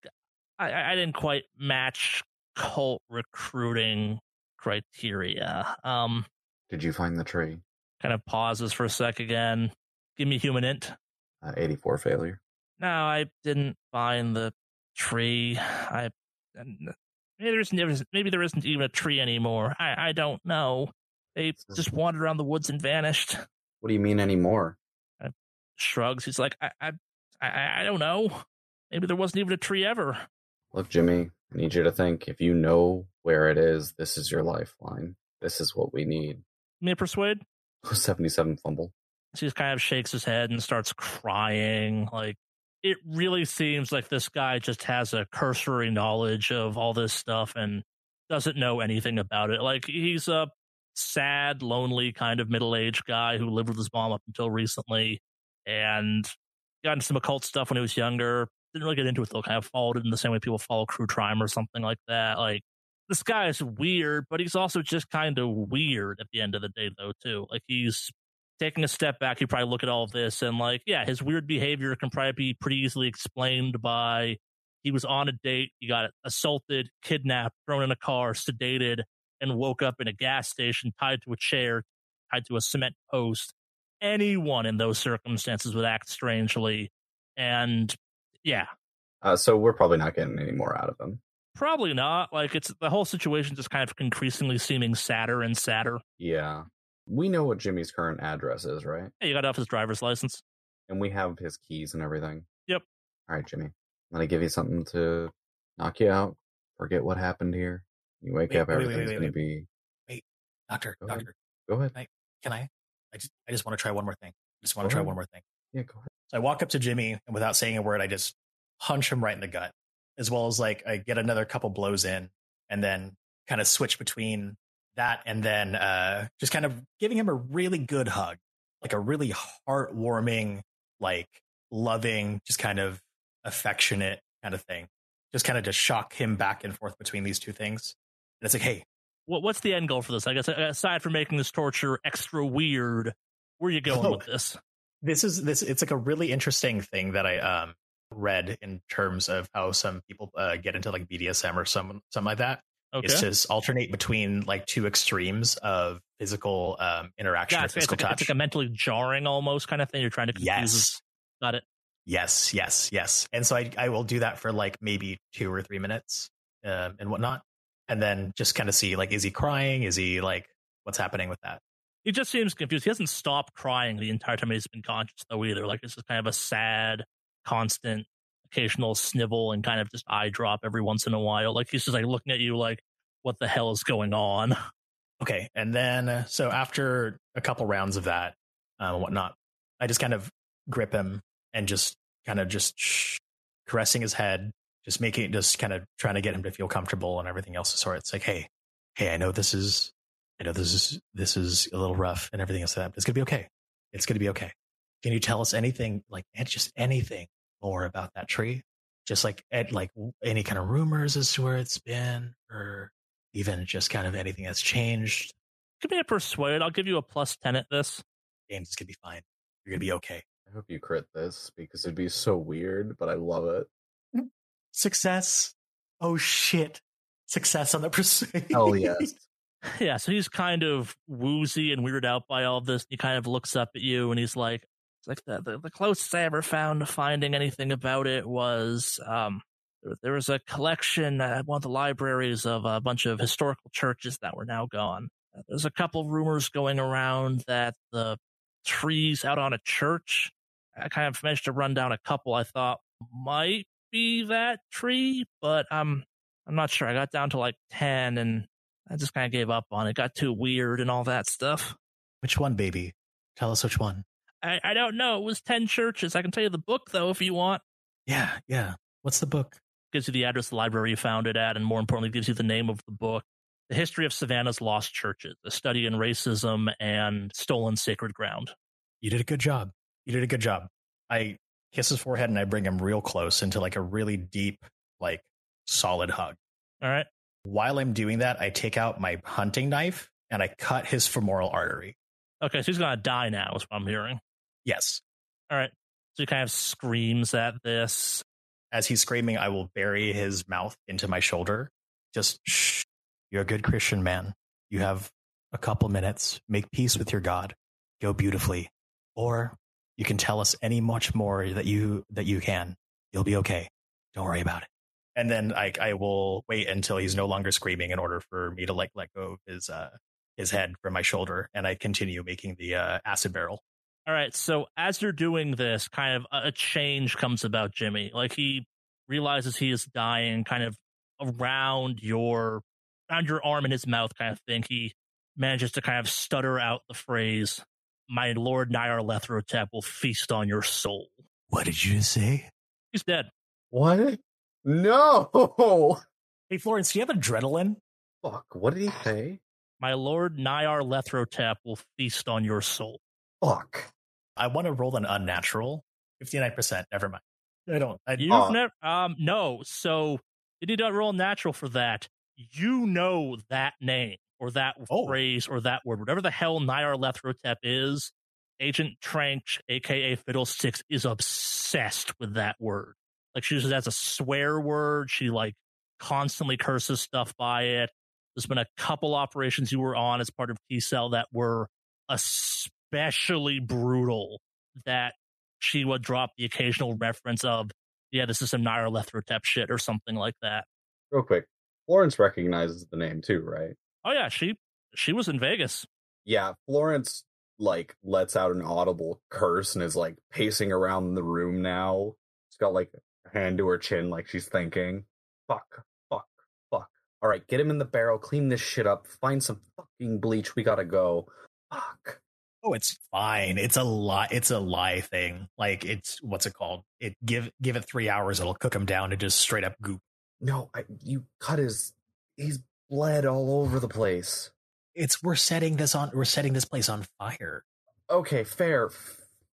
I, I I didn't quite match cult recruiting criteria. Um, Did you find the tree? kind of pauses for a sec again. Give me HUMINT. Uh, 84 failure. No, I didn't find the tree. I maybe there isn't maybe there isn't even a tree anymore. I I don't know. They just wandered around the woods and vanished. What do you mean anymore? Shrugs. He's like, I I I, I don't know. Maybe there wasn't even a tree ever. Look, Jimmy, I need you to think if you know where it is, this is your lifeline. This is what we need. May I persuade? 77 fumble. So he just kind of shakes his head and starts crying. Like it really seems like this guy just has a cursory knowledge of all this stuff and doesn't know anything about it. Like he's a sad, lonely kind of middle aged guy who lived with his mom up until recently and got into some occult stuff when he was younger. Didn't really get into it though, kind of followed it in the same way people follow Crew Crime or something like that. Like this guy is weird, but he's also just kind of weird at the end of the day though, too. Like he's taking a step back, you probably look at all of this and like, yeah, his weird behavior can probably be pretty easily explained by he was on a date, he got assaulted, kidnapped, thrown in a car, sedated, and woke up in a gas station tied to a chair, tied to a cement post. Anyone in those circumstances would act strangely. And yeah, Uh, so we're probably not getting any more out of him. Probably not. Like it's the whole situation just kind of increasingly seeming sadder and sadder. Yeah. We know what Jimmy's current address is, right? Hey, you got off his driver's license. And we have his keys and everything. Yep. All right, Jimmy. I'm going to give you something to knock you out. Forget what happened here. You wake Wait, up, wait, wait, everything's wait, going to be wait. Doctor, Go ahead. doctor, Go ahead. Right. can I? I just, I just want to try one more thing. I just want to try ahead. one more thing. Yeah, go ahead. So I walk up to Jimmy and without saying a word, I just punch him right in the gut, as well as like I get another couple blows in and then kind of switch between that and then uh, just kind of giving him a really good hug, like a really heartwarming, like loving, just kind of affectionate kind of thing. Just kind of to shock him back and forth between these two things. And it's like, hey, What, what's the end goal for this? I guess aside from making this torture extra weird, where are you going Oh. with this? this is this it's like a really interesting thing that I um read in terms of how some people uh, get into like BDSM or some something like that. Okay. It's just alternate between like two extremes of physical um interaction Yeah, or it's, it's, physical like, it's touch. like a mentally jarring almost kind of thing. You're trying to confuse. yes. Got it. Yes, yes, yes. And so I I will do that for like maybe two or three minutes um, and whatnot, and then just kind of see like is he crying? Is he like what's happening with that? He just seems confused. He hasn't stopped crying the entire time he's been conscious, though, either. Like, this is kind of a sad, constant, occasional snivel and kind of just eye drop every once in a while. Like, he's just like looking at you like, what the hell is going on? Okay, and then uh, so after a couple rounds of that um, whatnot, I just kind of grip him and just kind of just shh, caressing his head, just making just kind of trying to get him to feel comfortable and everything else. So it's like, hey, hey, I know this is, I know this is this is a little rough and everything else that, but it's gonna be okay. It's gonna be okay. Can you tell us anything like just anything more about that tree? Just like at like any kind of rumors as to where it's been or even just kind of anything that's changed. Give me a persuade. I'll give you a plus 10 at this. Game's gonna be fine. You're gonna be okay. I hope you crit this because it'd be so weird, but I love it. Mm. Success. Oh shit. Success on the persuade. Hell yes. Yeah, so he's kind of woozy and weirded out by all this. He kind of looks up at you and he's like, it's like the, the, the closest I ever found to finding anything about it was um, there, there was a collection at one of the libraries of a bunch of historical churches that were now gone. Uh, There's a couple rumors going around that the trees out on a church. I kind of managed to run down a couple I thought might be that tree, but um, I'm not sure. I got down to like 10 and I just kind of gave up on it. Got too weird and all that stuff. Which one, baby? Tell us which one. I, I don't know. It was 10 churches. I can tell you the book, though, if you want. Yeah, yeah. What's the book? Gives you the address of the library you found it at, and more importantly, gives you the name of the book. The History of Savannah's Lost Churches, a study in racism and stolen sacred ground. You did a good job. You did a good job. I kiss his forehead and I bring him real close into like a really deep, like solid hug. All right. While I'm doing that, I take out my hunting knife and I cut his femoral artery. Okay, so he's going to die now, is what I'm hearing. Yes. All right. So he kind of screams at this. As he's screaming, I will bury his mouth into my shoulder. Just shh. You're a good Christian man. You have a couple minutes. Make peace with your God. Go beautifully. Or you can tell us any much more that you that you can. You'll be okay. Don't worry about it. And then I I will wait until he's no longer screaming in order for me to like let go of his uh his head from my shoulder and I continue making the uh, acid barrel. All right. So as you're doing this, kind of a a change comes about Jimmy. Like he realizes he is dying, kind of around your around your arm in his mouth, kind of thing. He manages to kind of stutter out the phrase, "My Lord Nyarlathotep will feast on your soul." What did you say? He's dead. What? No. Hey Florence, do you have adrenaline? Fuck. What did he say? My Lord Nyarlathotep will feast on your soul. Fuck. I want to roll an unnatural. 59%. Never mind. I don't. I, You've Oh. never, um, no. So you did not roll natural for that. You know that name or that Oh. phrase or that word, whatever the hell Nyarlathotep is. Agent Trank, aka Fiddlesticks, is obsessed with that word. Like she uses it as a swear word. She like constantly curses stuff by it. There's been a couple operations you were on as part of T Cell that were especially brutal. That she would drop the occasional reference of, yeah, this is some Nyarlathotep shit or something like that. Real quick. Florence recognizes the name too, right? Oh yeah, she she was in Vegas. Yeah, Florence like lets out an audible curse and is like pacing around the room now. She's got like a hand to her chin like she's thinking, fuck, fuck, fuck. All right, get him in the barrel, clean this shit up, find some fucking bleach, we gotta go. Fuck. Oh, it's fine. It's a lye. It's a lie thing. Like it's what's it called? It give give it three hours. It'll cook him down to just straight up goop. No, I, you cut his he's bled all over the place. It's we're setting this on. We're setting this place on fire, Okay, fair.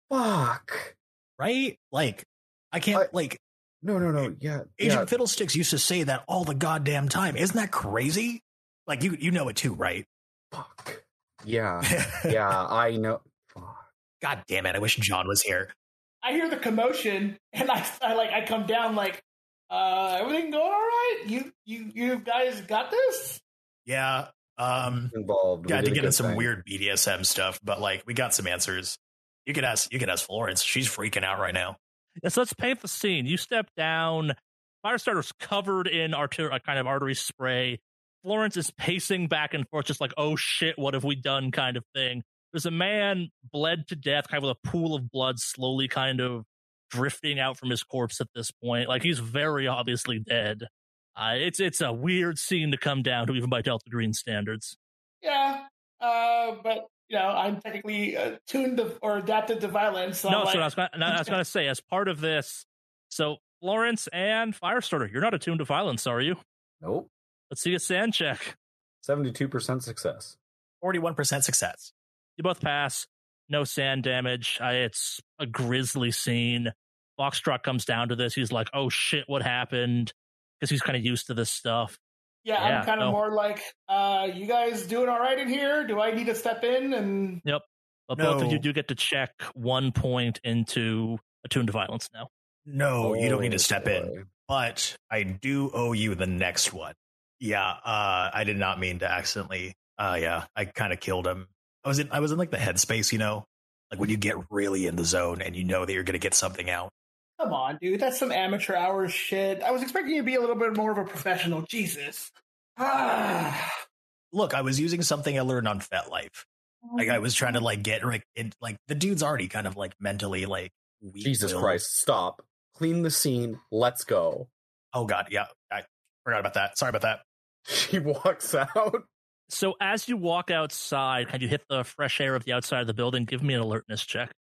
Fuck. right? Like I can't. I- like No, no, no. Yeah. Agent yeah. Fiddlesticks used to say that all the goddamn time. Isn't that crazy? Like you you know it too, right? Fuck. Yeah. Yeah, I know. God damn it! I wish John was here. I hear the commotion, and I, I like I come down like, uh, everything going all right? You you you guys got this? Yeah. Um. Involved. We Got to did get good in some thing. weird BDSM stuff, but like we got some answers. You could ask. You could ask Florence. She's freaking out right now. Yeah, so let's paint the scene. You step down. Firestarter's covered in arter- a kind of artery spray. Florence is pacing back and forth, just like, oh shit, what have we done kind of thing. There's a man bled to death, kind of with a pool of blood slowly kind of drifting out from his corpse at this point. Like he's very obviously dead. Uh, it's it's a weird scene to come down to, even by Delta Green standards. Yeah. Uh, but you know, I'm technically uh, tuned to, or adapted to violence. So no, I'm so I like, was, gonna, no, I was going to say, as part of this, so Florence and Firestarter, you're not attuned to violence, are you? Nope. Let's see a SAN check. 72% success. Forty-one percent success. You both pass. No SAN damage. It's a grisly scene. Foxtrot comes down to this. He's like, oh shit, what happened? Because he's kind of used to this stuff. Yeah, Yeah, I'm kind of no. more like, uh, you guys doing all right in here? Do I need to step in? And Yep. But both of you do get to check one point into attuned to violence now. No, you don't need Oh, to step in. But I do owe you the next one. Yeah, uh, I did not mean to accidentally. Uh, yeah, I kind of killed him. I was in, I was in like the headspace, you know, like when you get really in the zone and you know that you're gonna get something out. come on, dude, that's some amateur hours shit. I was expecting you to be a little bit more of a professional. Jesus. Look, I was using something I learned on FetLife. Like I was trying to like get like in, like the dude's already kind of like mentally like weak Jesus. Christ, stop. Clean the scene. Let's go. Oh god, yeah, I forgot about that. Sorry about that. She walks out. So as you walk outside, can you hit the fresh air of the outside of the building? Give me an alertness check.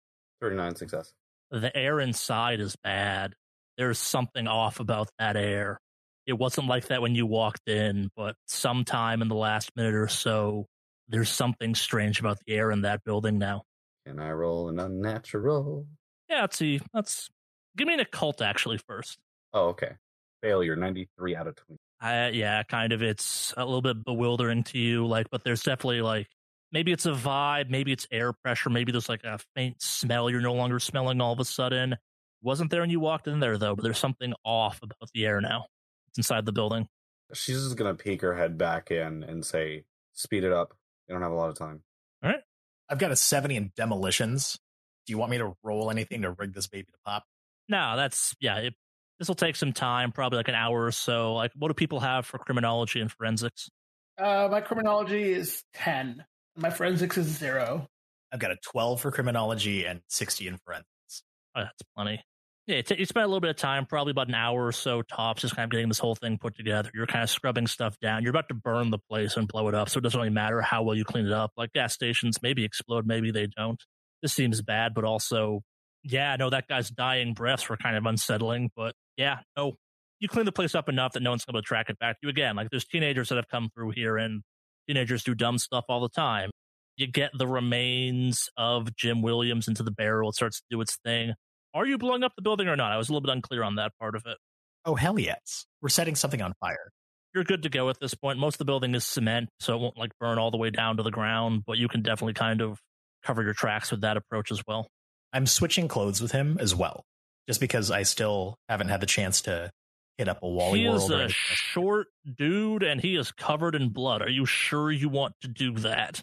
39 success. The air inside is bad. There's something off about that air. It wasn't like that when you walked in, but sometime in the last minute or so, there's something strange about the air in that building now. Can I roll an unnatural? Yeah, let's see. Let's give me an occult actually first. Oh, okay. Failure, 93 out of 20. I, yeah, kind of. It's a little bit bewildering to you, like, but there's definitely like maybe it's a vibe, maybe it's air pressure, maybe there's like a faint smell you're no longer smelling all of a sudden. Wasn't there when you walked in there though, but there's something off about the air now. It's inside the building. She's just going to peek her head back in and say, speed it up. You don't have a lot of time. All right. I've got a seventy in demolitions. Do you want me to roll anything to rig this baby to pop? No, that's yeah. It, this will take some time, probably like an hour or so. Like, what do people have for criminology and forensics? Uh, my criminology is 10. My forensics is zero. I've got a twelve for criminology and sixty in forensics. Oh, that's plenty. Yeah, it, you spent a little bit of time, probably about an hour or so tops, just kind of getting this whole thing put together. You're kind of scrubbing stuff down. You're about to burn the place and blow it up, so it doesn't really matter how well you clean it up. Like gas stations, maybe explode, maybe they don't. This seems bad, but also, yeah, no, that guy's dying breaths were kind of unsettling. But yeah, no, you clean the place up enough that no one's going to track it back to you again. Like there's teenagers that have come through here, and teenagers do dumb stuff all the time. You get the remains of Jim Williams into the barrel. It starts to do its thing. Are you blowing up the building or not? I was a little bit unclear on that part of it. Oh hell yes, we're setting something on fire. You're good to go at this point. Most of the building is cement, so it won't like burn all the way down to the ground, but you can definitely kind of cover your tracks with that approach as well. I'm switching clothes with him as well, just because I still haven't had the chance to hit up a Wally he is World. or a short dude and he is covered in blood. Are you sure you want to do that?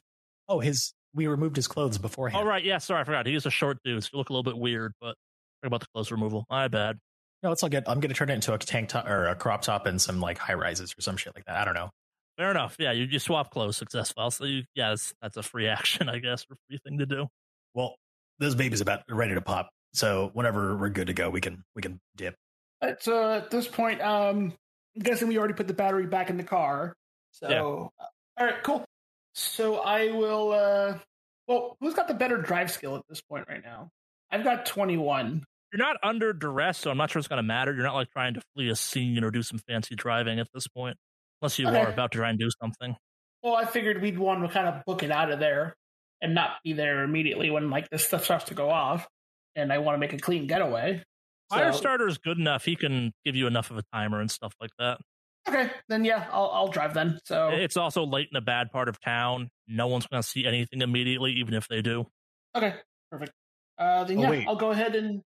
oh, his we removed his clothes beforehand. All right, yeah, sorry, I forgot. He is a short dude, so you look a little bit weird, but about the clothes removal. My bad. No, it's all good. I'm gonna turn it into a tank top or a crop top and some like high rises or some shit like that. I don't know. Fair enough. Yeah, you, you swap clothes successful. So you, yeah, that's, that's a free action, I guess, or free thing to do. Well, this baby's about ready to pop. So whenever we're good to go, we can we can dip. Uh, So at this point, um, I'm guessing we already put the battery back in the car. So, Yeah. uh, all right, cool. So I will. uh Well, who's got the better drive skill at this point right now? I've got 21. You're not under duress, so I'm not sure it's going to matter. You're not like trying to flee a scene or do some fancy driving at this point, unless you Okay. are about to try and do something. Well, I figured we'd want to kind of book it out of there and not be there immediately when like this stuff starts to go off. And I want to make a clean getaway. So- Firestarter is good enough. He can give you enough of a timer and stuff like that. Okay, then yeah, I'll I'll drive then. So It's also late in a bad part of town. No one's going to see anything immediately, even if they do. okay, perfect. Uh, then Oh, yeah, wait. I'll go ahead and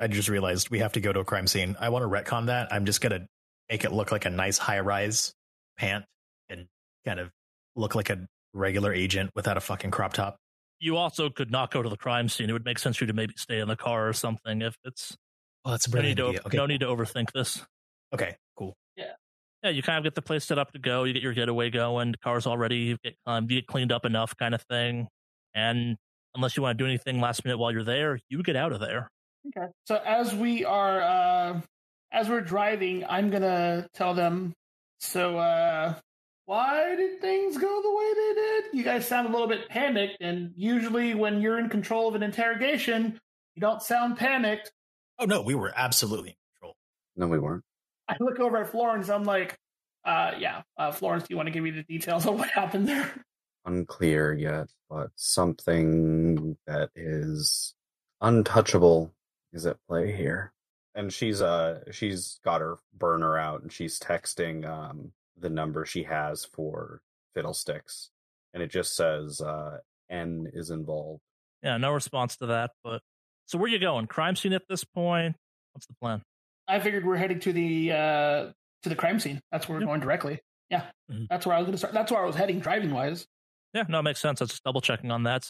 I just realized we have to go to a crime scene. I want to retcon that. I'm just gonna make it look like a nice high rise pant and kind of look like a regular agent without a fucking crop top. You also could not go to the crime scene. It would make sense for you to maybe stay in the car or something if it's Oh, that's a no brilliant need, to. Okay, no need to overthink this. okay, cool. Yeah. Yeah, you kind of get the place set up to go. You get your getaway going. The car's already you get um, you get cleaned up enough, kind of thing. And unless you want to do anything last minute while you're there, you get out of there. Okay. So as we are uh as we're driving, I'm gonna tell them so uh why did things go the way they did? You guys sound a little bit panicked, and usually when you're in control of an interrogation, you don't sound panicked. Oh no, we were absolutely in control. No, we weren't. I look over at Florence, I'm like, uh yeah, uh Florence, do you want to give me the details of what happened there? Unclear yet, but something that is untouchable is at play here. And she's uh she's got her burner out and she's texting um the number she has for Fiddlesticks, and it just says uh, N is involved. Yeah, no response to that. But so where you going? Crime scene at this point? What's the plan? I figured we're heading to the uh to the crime scene. That's where we're Yep. going directly. Yeah, Mhm. that's where I was going to start. That's where I was heading, driving wise. Yeah, no, it makes sense. I was just double checking on that.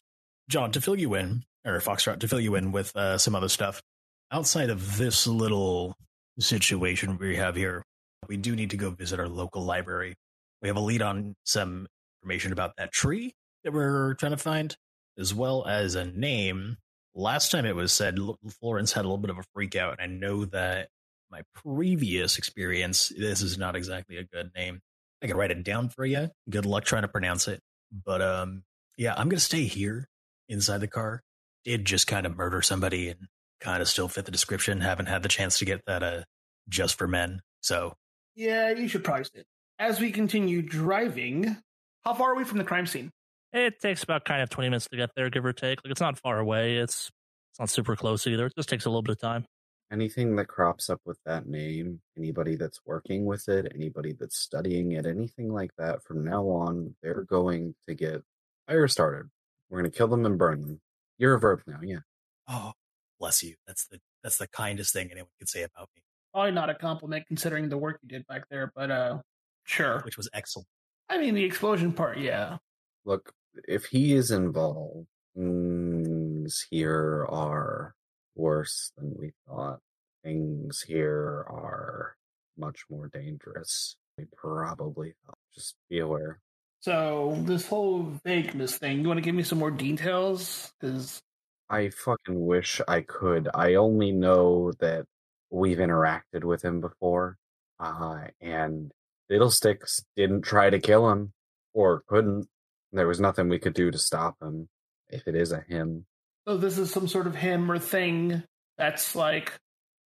John, to fill you in, or Foxtrot, to fill you in with uh, some other stuff, outside of this little situation we have here, we do need to go visit our local library. We have a lead on some information about that tree that we're trying to find, as well as a name. Last time it was said Florence had a little bit of a freak out, and I know that my previous experience, this is not exactly a good name. I can write it down for you. Good luck trying to pronounce it. But um, yeah, I'm gonna stay here inside the car. Did just kind of murder somebody and kind of still fit the description. Haven't had the chance to get that uh just for men. So Yeah, you should probably stay. As we continue driving, how far are we from the crime scene? It takes about kind of 20 minutes to get there, give or take. Like it's not far away. It's it's not super close either. It just takes a little bit of time. Anything that crops up with that name, anybody that's working with it, anybody that's studying it, anything like that, from now on, they're going to get fire started. We're going to kill them and burn them. You're a verb now, yeah. oh bless you. That's the that's the kindest thing anyone could say about me, Probably not a compliment considering the work you did back there, but uh, sure. which was excellent. I mean, the explosion part, yeah. Look, if he is involved, things here are worse than we thought. Things here are much more dangerous. We probably thought. Just be aware. So this whole vagueness thing, you want to give me some more details? Because I fucking wish I could. I only know that we've interacted with him before, uh, and Fiddlesticks didn't try to kill him, or couldn't. There was nothing we could do to stop him, if it is a him. so this is some sort of him or thing that's like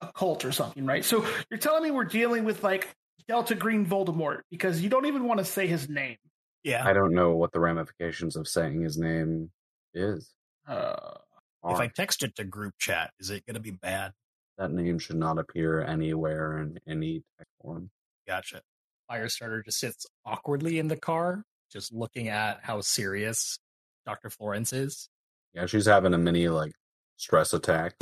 a cult or something, right? So you're telling me we're dealing with like Delta Green Voldemort because you don't even want to say his name. Yeah. I don't know what the ramifications of saying his name is. Uh, If I text it to group chat, is it going to be bad? That name should not appear anywhere in any text form. Gotcha. Firestarter just sits awkwardly in the car, just looking at how serious Dr. Florence is. Yeah, she's having a mini like stress attack.